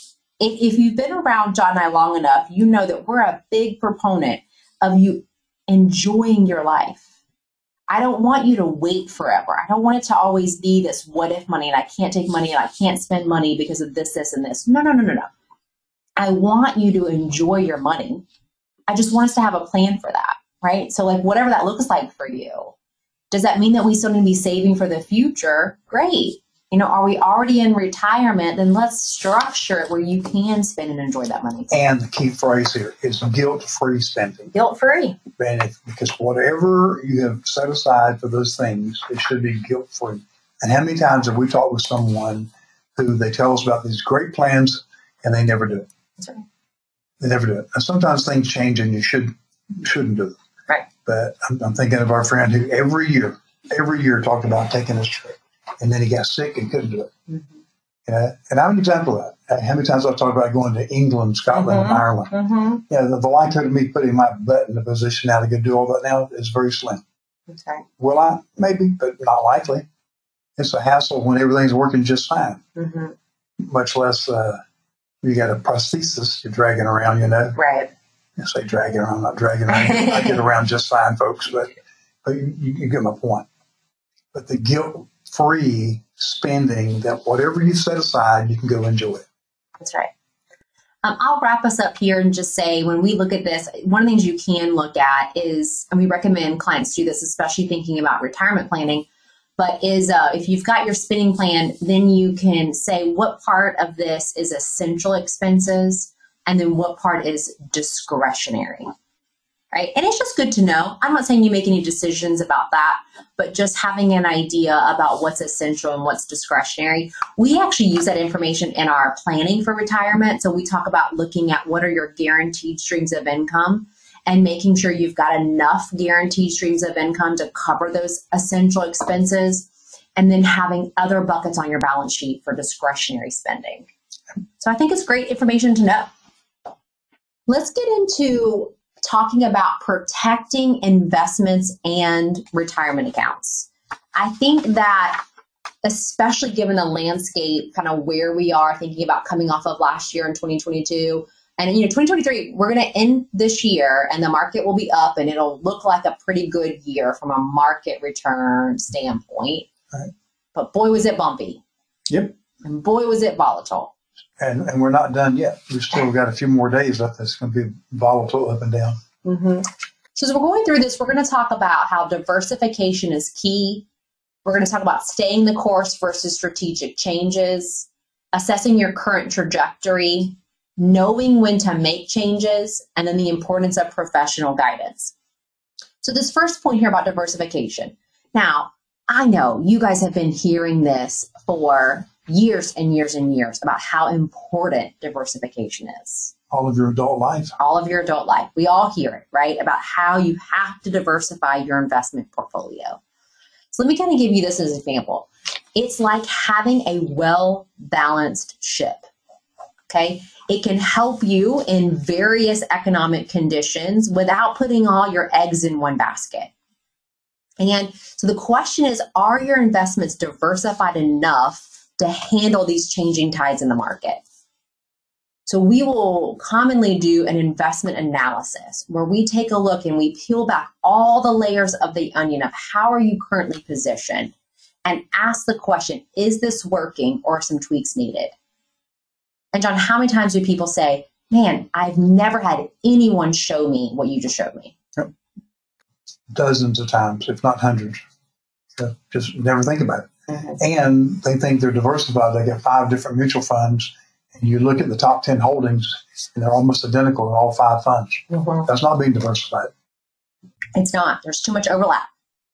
If, if you've been around John and I long enough, you know that we're a big proponent of you enjoying your life I don't want you to wait forever. I don't want it to always be this what if money and I can't take money and I can't spend money because of this, this, and this. No, no, no, no, no. I want you to enjoy your money. I just want us to have a plan for that, right? So, like, whatever that looks like for you. Does that mean that we still need to be saving for the future? Great you know, are we already in retirement? Then let's structure it where you can spend and enjoy that money. And the key phrase here is guilt free spending. Guilt free. Because whatever you have set aside for those things, it should be guilt free. And how many times have we talked with someone who they tell us about these great plans and they never do it? That's right. They never do it. And sometimes things change and you should shouldn't do it. Right. But I'm, I'm thinking of our friend who every year, every year talked about taking his trip and then he got sick and couldn't do it. Mm-hmm. and I'm an example of that. Uh, How many times I've talked about going to England, Scotland, and Mhm. Ireland? Mm-hmm. Yeah, the, the likelihood of me putting my butt in the position now to go do all that now is very slim. Right. Will I? Maybe, but not likely. It's a hassle when everything's working just fine. Mm-hmm. Much less uh, you got a prosthesis you're dragging around. You know, Right. I say dragging around, not dragging around. I get around just fine, folks. But but you, you, get my point. But the guilt-free spending that whatever you set aside, you can go enjoy. That's right. Um, I'll wrap us up here and just say when we look at this, one of the things you can look at is, and we recommend clients do this, especially thinking about retirement planning, but is uh, if you've got your spending plan, then you can say what part of this is essential expenses and then what part is discretionary. Right. And it's just good to know. I'm not saying you make any decisions about that, but just having an idea about what's essential and what's discretionary we actually use that information in our planning for retirement. So we talk about looking at what are your guaranteed streams of income and making sure you've got enough guaranteed streams of income to cover those essential expenses and then having other buckets on your balance sheet for discretionary spending. So I think it's great information to know. Let's get into talking about protecting investments and retirement accounts. I think that especially given the landscape, kind of where we are thinking about coming off of last year in 2022. And, you know, 2023, we're going to end this year and the market will be up and it'll look like a pretty good year from a market return standpoint. Right. But boy, was it bumpy. Yep. And boy, was it volatile. And and we're not done yet. We've still got a few more days left. That's going to be volatile up and down. Mm-hmm. So, as we're going through this, we're going to talk about how diversification is key. We're going to talk about staying the course versus strategic changes, assessing your current trajectory, knowing when to make changes, and then the importance of professional guidance. So, this first point here about diversification. Now, I know you guys have been hearing this for years and years and years about how important diversification is All of your adult life. all of your adult life. We all hear it, right? About how you have to diversify your investment portfolio. So let me kind of give you this as an example. It's like having a well balanced ship. Okay. It can help you in various economic conditions without putting all your eggs in one basket. And so the question is are your investments diversified enough to handle these changing tides in the market? So we will commonly do an investment analysis where we take a look and we peel back all the layers of the onion of how are you currently positioned and ask the question, is this working or some tweaks needed? And John, how many times do people say, man, I've never had anyone show me what you just showed me? Dozens of times, if not hundreds. Just never think about it. And they think they're diversified. They get five different mutual funds. And you look at the top 10 holdings, and they're almost identical in all five funds. Mm-hmm. That's not being diversified. It's not. There's too much overlap.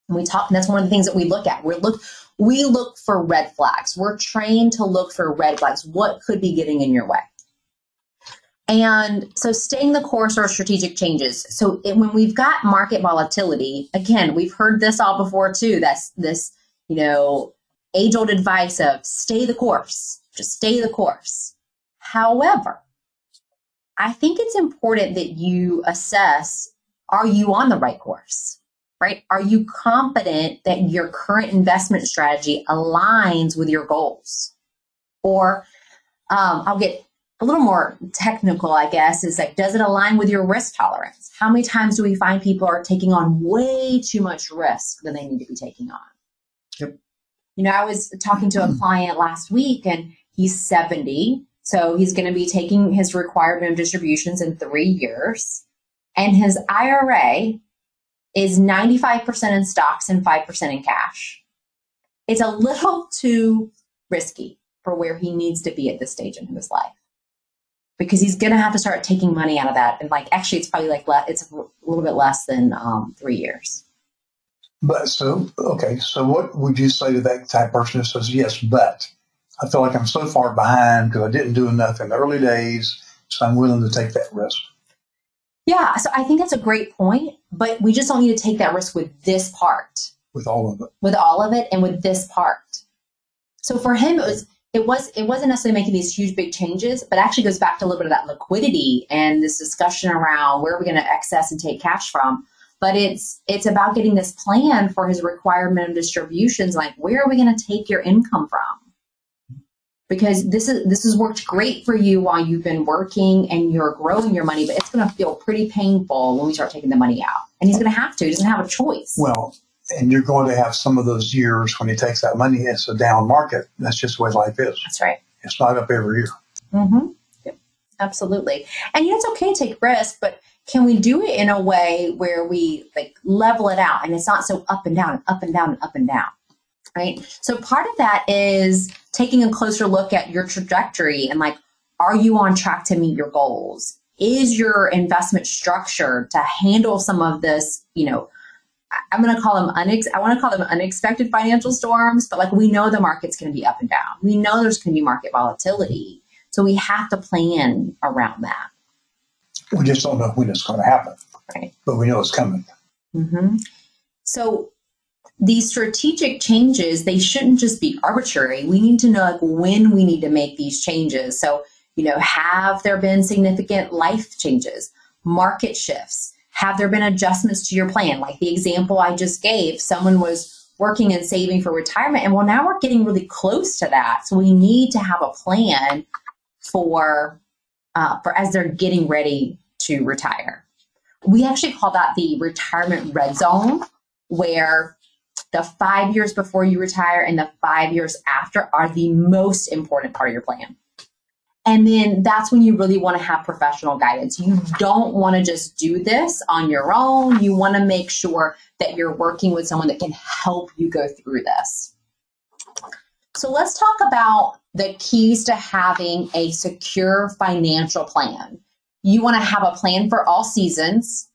And we talk, and that's one of the things that we look at. We look, we look for red flags. We're trained to look for red flags. What could be getting in your way? And so, staying the course or strategic changes. So, it, when we've got market volatility, again, we've heard this all before too. That's this, you know, age old advice of stay the course, just stay the course. However, I think it's important that you assess are you on the right course? Right? Are you confident that your current investment strategy aligns with your goals? Or um, I'll get a little more technical, I guess, is like, does it align with your risk tolerance? How many times do we find people are taking on way too much risk than they need to be taking on? Yep. You know, I was talking to a client last week and he's 70. So he's going to be taking his required minimum distributions in three years. And his IRA is 95% in stocks and 5% in cash. It's a little too risky for where he needs to be at this stage in his life because he's going to have to start taking money out of that. And like, actually, it's probably like, le- it's a little bit less than um, three years. But so, okay, so what would you say to that type of person who says, yes, but I feel like I'm so far behind because I didn't do enough in the early days, so I'm willing to take that risk? Yeah. So I think that's a great point, but we just don't need to take that risk with this part. with all of it. with all of it and with this part. So for him, it was it was it wasn't necessarily making these huge big changes, but actually goes back to a little bit of that liquidity and this discussion around where are we going to access and take cash from. But it's it's about getting this plan for his required minimum distributions. Like where are we going to take your income from? Because this is this has worked great for you while you've been working and you're growing your money, but it's going to feel pretty painful when we start taking the money out. And he's going to have to. He doesn't have a choice. Well, and you're going to have some of those years when he takes that money. It's a down market. That's just the way life is. That's right. It's not up every year. Mm-hmm. Yep. Absolutely. And yeah, it's okay to take risk, but can we do it in a way where we like level it out and it's not so up and down up and down and up and down? Right. So part of that is taking a closer look at your trajectory and like, are you on track to meet your goals? Is your investment structure to handle some of this, you know, I'm going to call them unex. I want to call them unexpected financial storms, but like we know the market's going to be up and down. We know there's going to be market volatility, so we have to plan around that. We just don't know when it's going to happen, right? But we know it's coming. Mm-hmm. So these strategic changes they shouldn't just be arbitrary. We need to know like when we need to make these changes. So you know, have there been significant life changes, market shifts? Have there been adjustments to your plan? Like the example I just gave, someone was working and saving for retirement, and well, now we're getting really close to that. So we need to have a plan for uh, for as they're getting ready to retire. We actually call that the retirement red zone, where the five years before you retire and the five years after are the most important part of your plan. And then that's when you really want to have professional guidance. You don't want to just do this on your own. You want to make sure that you're working with someone that can help you go through this. So let's talk about the keys to having a secure financial plan. You want to have a plan for all seasons.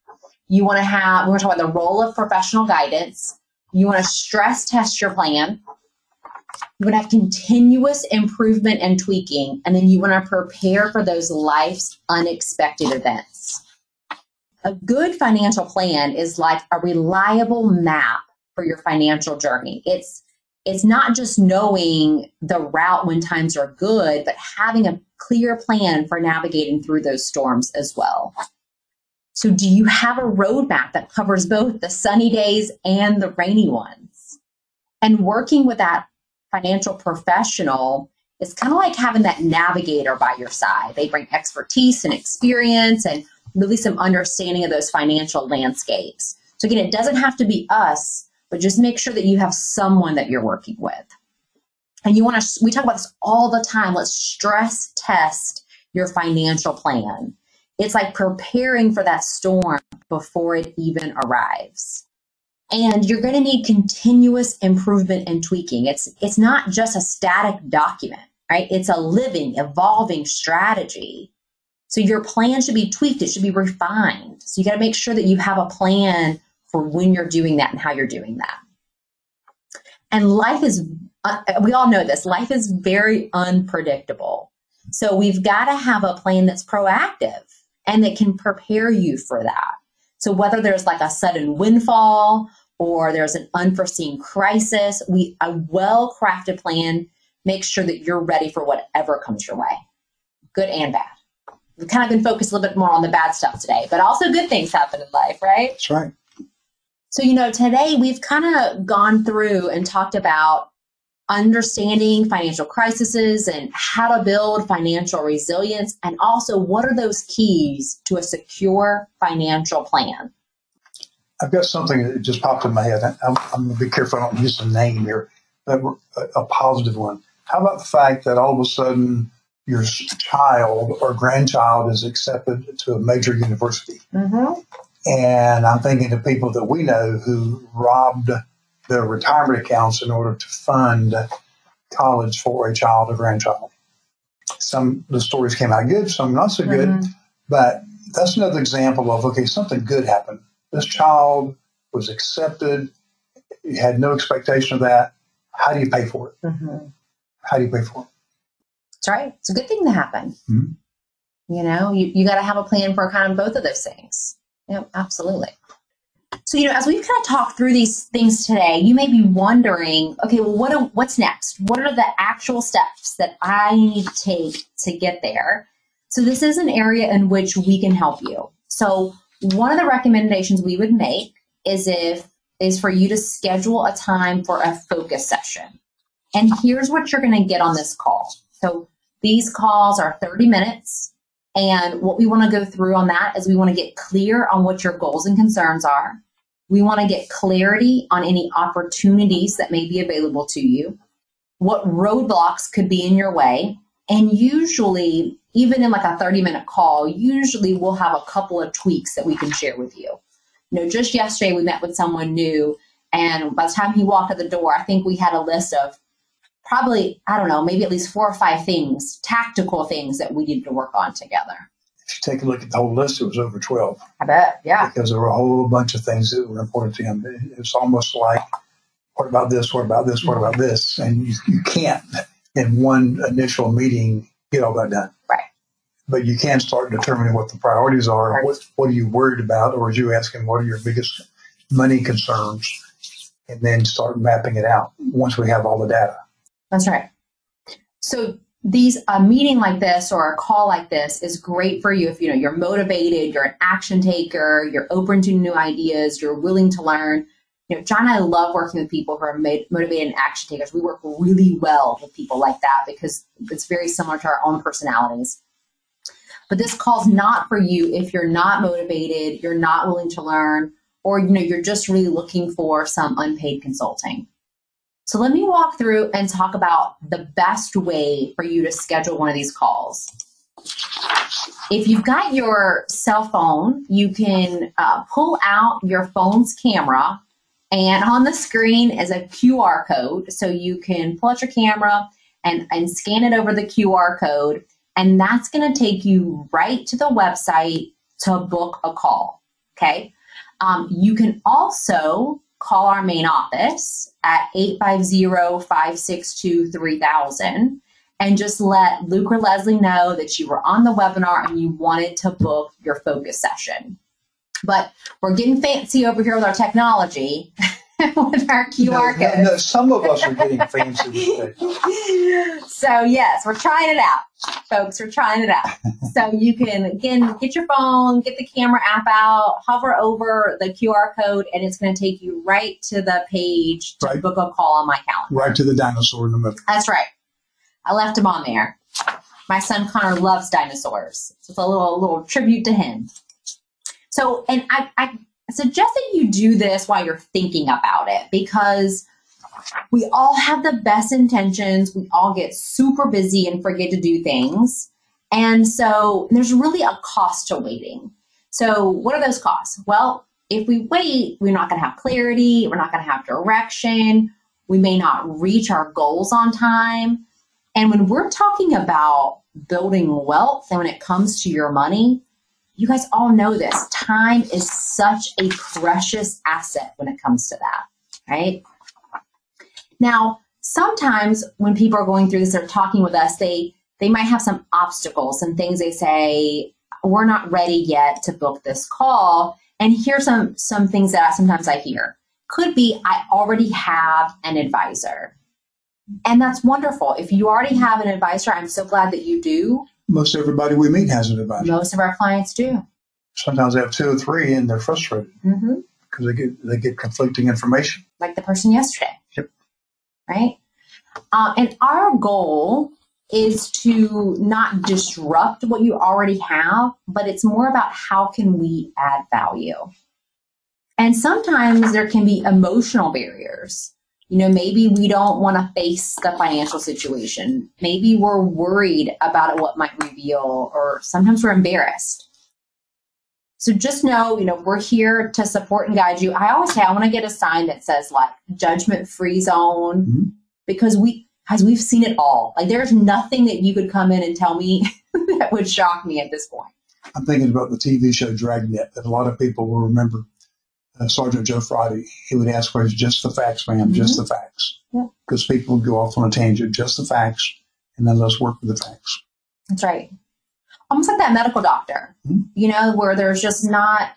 You want to have, we're talking about the role of professional guidance. You want to stress test your plan you want to have continuous improvement and tweaking, and then you want to prepare for those life's unexpected events. A good financial plan is like a reliable map for your financial journey. It's it's not just knowing the route when times are good, but having a clear plan for navigating through those storms as well. So, do you have a roadmap that covers both the sunny days and the rainy ones? And working with that financial professional is kind of like having that navigator by your side. They bring expertise and experience and really some understanding of those financial landscapes. So, again, it doesn't have to be us, but just make sure that you have someone that you're working with. And you want to, we talk about this all the time. Let's stress test your financial plan. It's like preparing for that storm before it even arrives. And you're going to need continuous improvement and tweaking. It's it's not just a static document right? It's a living evolving strategy. So your plan should be tweaked. It should be refined. So you got to make sure that you have a plan for when you're doing that and how you're doing that. And life is uh, we all know this life is very unpredictable so we've got to have a plan that's proactive and that can prepare you for that so whether there's like a sudden windfall or there's an unforeseen crisis, we a well-crafted plan makes sure that you're ready for whatever comes your way, good and bad. We've kind of been focused a little bit more on the bad stuff today, but also good things happen in life, right? That's right. So, you know, today we've kind of gone through and talked about understanding financial crises and how to build financial resilience, and also what are those keys to a secure financial plan. I've got something that just popped in my head. I'm, I'm going to be careful I don't use a name here, but a, a positive one. How about the fact that all of a sudden your child or grandchild is accepted to a major university? Mm-hmm. And I'm thinking of people that we know who robbed their retirement accounts in order to fund college for a child or grandchild. Some the stories came out good, some not so good, mm-hmm. but that's another example of okay, something good happened this child was accepted, you had no expectation of that. How do you pay for it? Mm-hmm. How do you pay for it? That's right. It's a good thing to happen. Mm-hmm. You know, you, you got to have a plan for kind of both of those things. Yep, absolutely. So, you know, as we've kind of talked through these things today, you may be wondering, okay, well, what are, what's next? What are the actual steps that I need to take to get there? So, this is an area in which we can help you. So, one of the recommendations we would make is if is for you to schedule a time for a focus session. And here's what you're going to get on this call. So, these calls are 30 minutes. And what we want to go through on that is we want to get clear on what your goals and concerns are. We want to get clarity on any opportunities that may be available to you, what roadblocks could be in your way. And usually, even in like a 30 minute call, usually we'll have a couple of tweaks that we can share with you. You know, just yesterday we met with someone new, and by the time he walked out the door, I think we had a list of probably, I don't know, maybe at least four or five things, tactical things that we needed to work on together. If you take a look at the whole list, it was over 12. I bet, yeah. Because there were a whole bunch of things that were important to him. It's almost like, what about this? What about this? What about this? And you, you can't, in one initial meeting, get all that done. Right. But you can start determining what the priorities are. Right. What, what are you worried about? Or as you asking, what are your biggest money concerns? And then start mapping it out once we have all the data. That's right. So these a meeting like this or a call like this is great for you if you know you're motivated, you're an action taker, you're open to new ideas, you're willing to learn. You know, John and I love working with people who are motivated and action takers. We work really well with people like that because it's very similar to our own personalities. But this call's not for you if you're not motivated, you're not willing to learn, or you know you're just really looking for some unpaid consulting. So let me walk through and talk about the best way for you to schedule one of these calls. If you've got your cell phone, you can uh, pull out your phone's camera, and on the screen is a QR code. So you can pull out your camera and, and scan it over the QR code, and that's going to take you right to the website to book a call. Okay. Um, you can also call our main office at 850-562-3000 and just let Luke or Leslie know that you were on the webinar and you wanted to book your focus session. But we're getting fancy over here with our technology. with our QR no, code. No, some of us are getting fancy with it. So yes, we're trying it out, folks. We're trying it out. so you can again get your phone, get the camera app out, hover over the QR code, and it's going to take you right to the page to right. book a call on my calendar. Right to the dinosaur in the middle. That's right. I left him on there. My son Connor loves dinosaurs, so it's a little little tribute to him. So, and I, I I suggest that you do this while you're thinking about it because we all have the best intentions. We all get super busy and forget to do things. And so there's really a cost to waiting. So, what are those costs? Well, if we wait, we're not going to have clarity, we're not going to have direction, we may not reach our goals on time. And when we're talking about building wealth and when it comes to your money, you guys all know this. Time is such a precious asset when it comes to that, right? Now, sometimes when people are going through this, they're talking with us, they they might have some obstacles some things they say, we're not ready yet to book this call. And here's some some things that I, sometimes I hear. Could be I already have an advisor. And that's wonderful. If you already have an advisor, I'm so glad that you do most everybody we meet has an advisor. Most of our clients do. Sometimes they have two or three, and they're frustrated mm-hmm. because they get they get conflicting information. Like the person yesterday. Yep. Right. Um, and our goal is to not disrupt what you already have, but it's more about how can we add value. And sometimes there can be emotional barriers you know, maybe we don't want to face the financial situation. Maybe we're worried about what might reveal, or sometimes we're embarrassed. So just know, you know, we're here to support and guide you. I always say I want to get a sign that says like judgment free zone mm-hmm. because we as we've seen it all. Like there's nothing that you could come in and tell me that would shock me at this point. I'm thinking about the TV show Dragnet that a lot of people will remember uh, Sergeant Joe Friday, he would ask questions, just the facts, ma'am, mm-hmm. just the facts. Because yeah. people would go off on a tangent, just the facts, and then let's work with the facts. That's right. Almost like that medical doctor, mm-hmm. you know, where there's just not,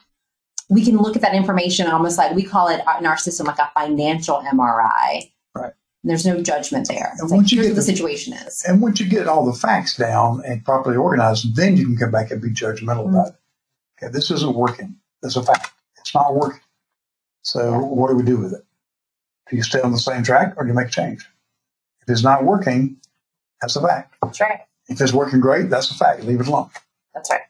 we can look at that information almost like we call it in our system like a financial MRI. Right. There's no judgment there. And It's like, once you here's get what the the- situation is. And once you get all the facts down and properly organized, then you can come back and be judgmental about it. Okay, this isn't working. That's a fact. It's not working. So Yeah. what do we do with it? Do you stay on the same track or do you make a change? If it's not working, that's a fact. That's right. If it's working great, that's a fact. Leave it alone. That's right.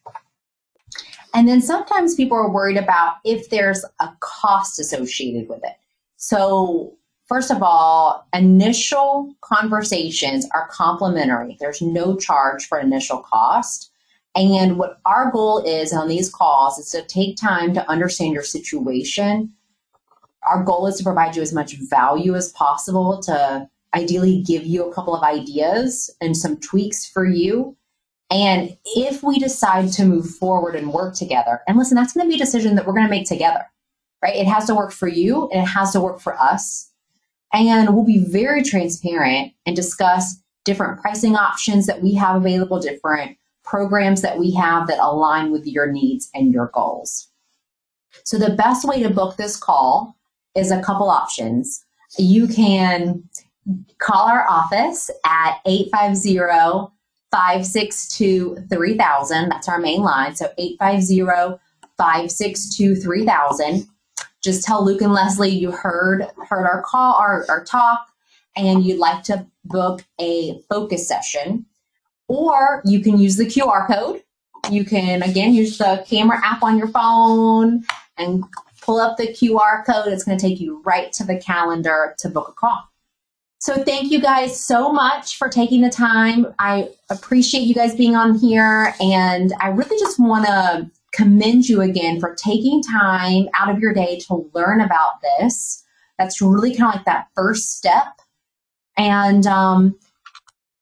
And then sometimes people are worried about if there's a cost associated with it. So, first of all, initial conversations are complimentary. There's no charge for initial cost. And what our goal is on these calls is to take time to understand your situation. Our goal is to provide you as much value as possible to ideally give you a couple of ideas and some tweaks for you and if we decide to move forward and work together, and listen, that's going to be a decision that we're going to make together, right? It has to work for you and it has to work for us. And we'll be very transparent and discuss different pricing options that we have available, different programs that we have that align with your needs and your goals. So, the best way to book this call is a couple options. You can call our office at 850 562 3000. That's our main line. So 850 562 3000. Just tell Luke and Leslie you heard heard our call, our, our talk, and you'd like to book a focus session. Or you can use the QR code. You can, again, use the camera app on your phone and pull up the QR code. It's going to take you right to the calendar to book a call. So thank you guys so much for taking the time. I appreciate you guys being on here and I really just want to commend you again for taking time out of your day to learn about this. That's really kind of like that first step. And um,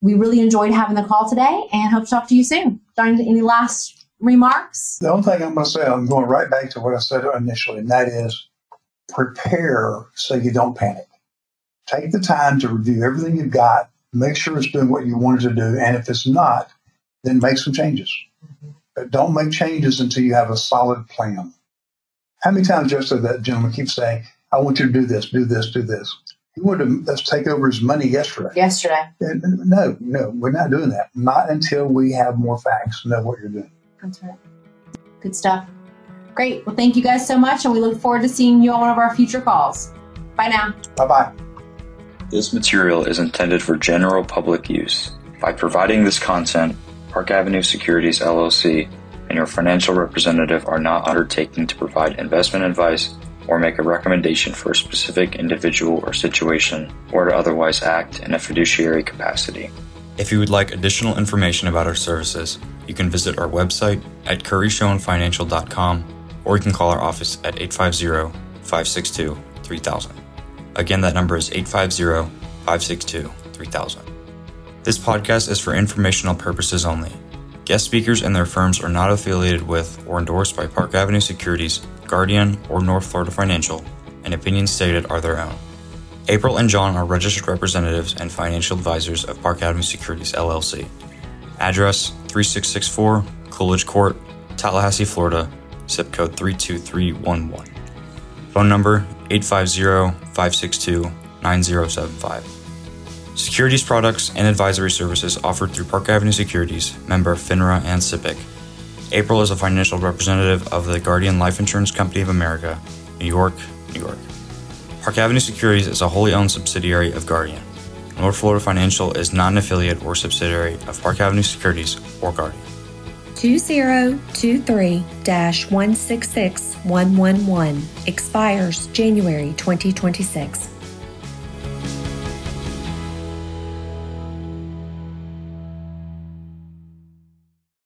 we really enjoyed having the call today and hope to talk to you soon. Darn, any last remarks? The only thing I'm going to say, I'm going right back to what I said initially, and that is prepare so you don't panic. Take the time to review everything you've got, make sure it's doing what you wanted to do, and if it's not, then make some changes. Mm-hmm. But don't make changes until you have a solid plan. How many times yesterday that gentleman keeps saying, I want you to do this, do this, do this. He wanted to, us take over his money yesterday. Yesterday. And No, no, we're not doing that. Not until we have more facts, know what you're doing. That's right. Good stuff. Great. Well, thank you guys so much, and we look forward to seeing you on one of our future calls. Bye now. Bye bye. This material is intended for general public use. By providing this content, Park Avenue Securities LLC and your financial representative are not undertaking to provide investment advice or make a recommendation for a specific individual or situation or to otherwise act in a fiduciary capacity. If you would like additional information about our services, you can visit our website at curryshownfinancial.com or you can call our office at 850 562 3000. Again, that number is 850 562 3000. This podcast is for informational purposes only. Guest speakers and their firms are not affiliated with or endorsed by Park Avenue Securities, Guardian, or North Florida Financial, and opinions stated are their own. April and John are registered representatives and financial advisors of Park Avenue Securities LLC. Address 3664 Coolidge Court, Tallahassee, Florida, zip code 32311. Phone number 850-562-9075. Securities products and advisory services offered through Park Avenue Securities, member FINRA and SIPC. April is a financial representative of the Guardian Life Insurance Company of America, New York, New York. Park Avenue Securities is a wholly owned subsidiary of Guardian. North Florida Financial is not an affiliate or subsidiary of Park Avenue Securities or Guardian. 2023 166111 expires January 2026.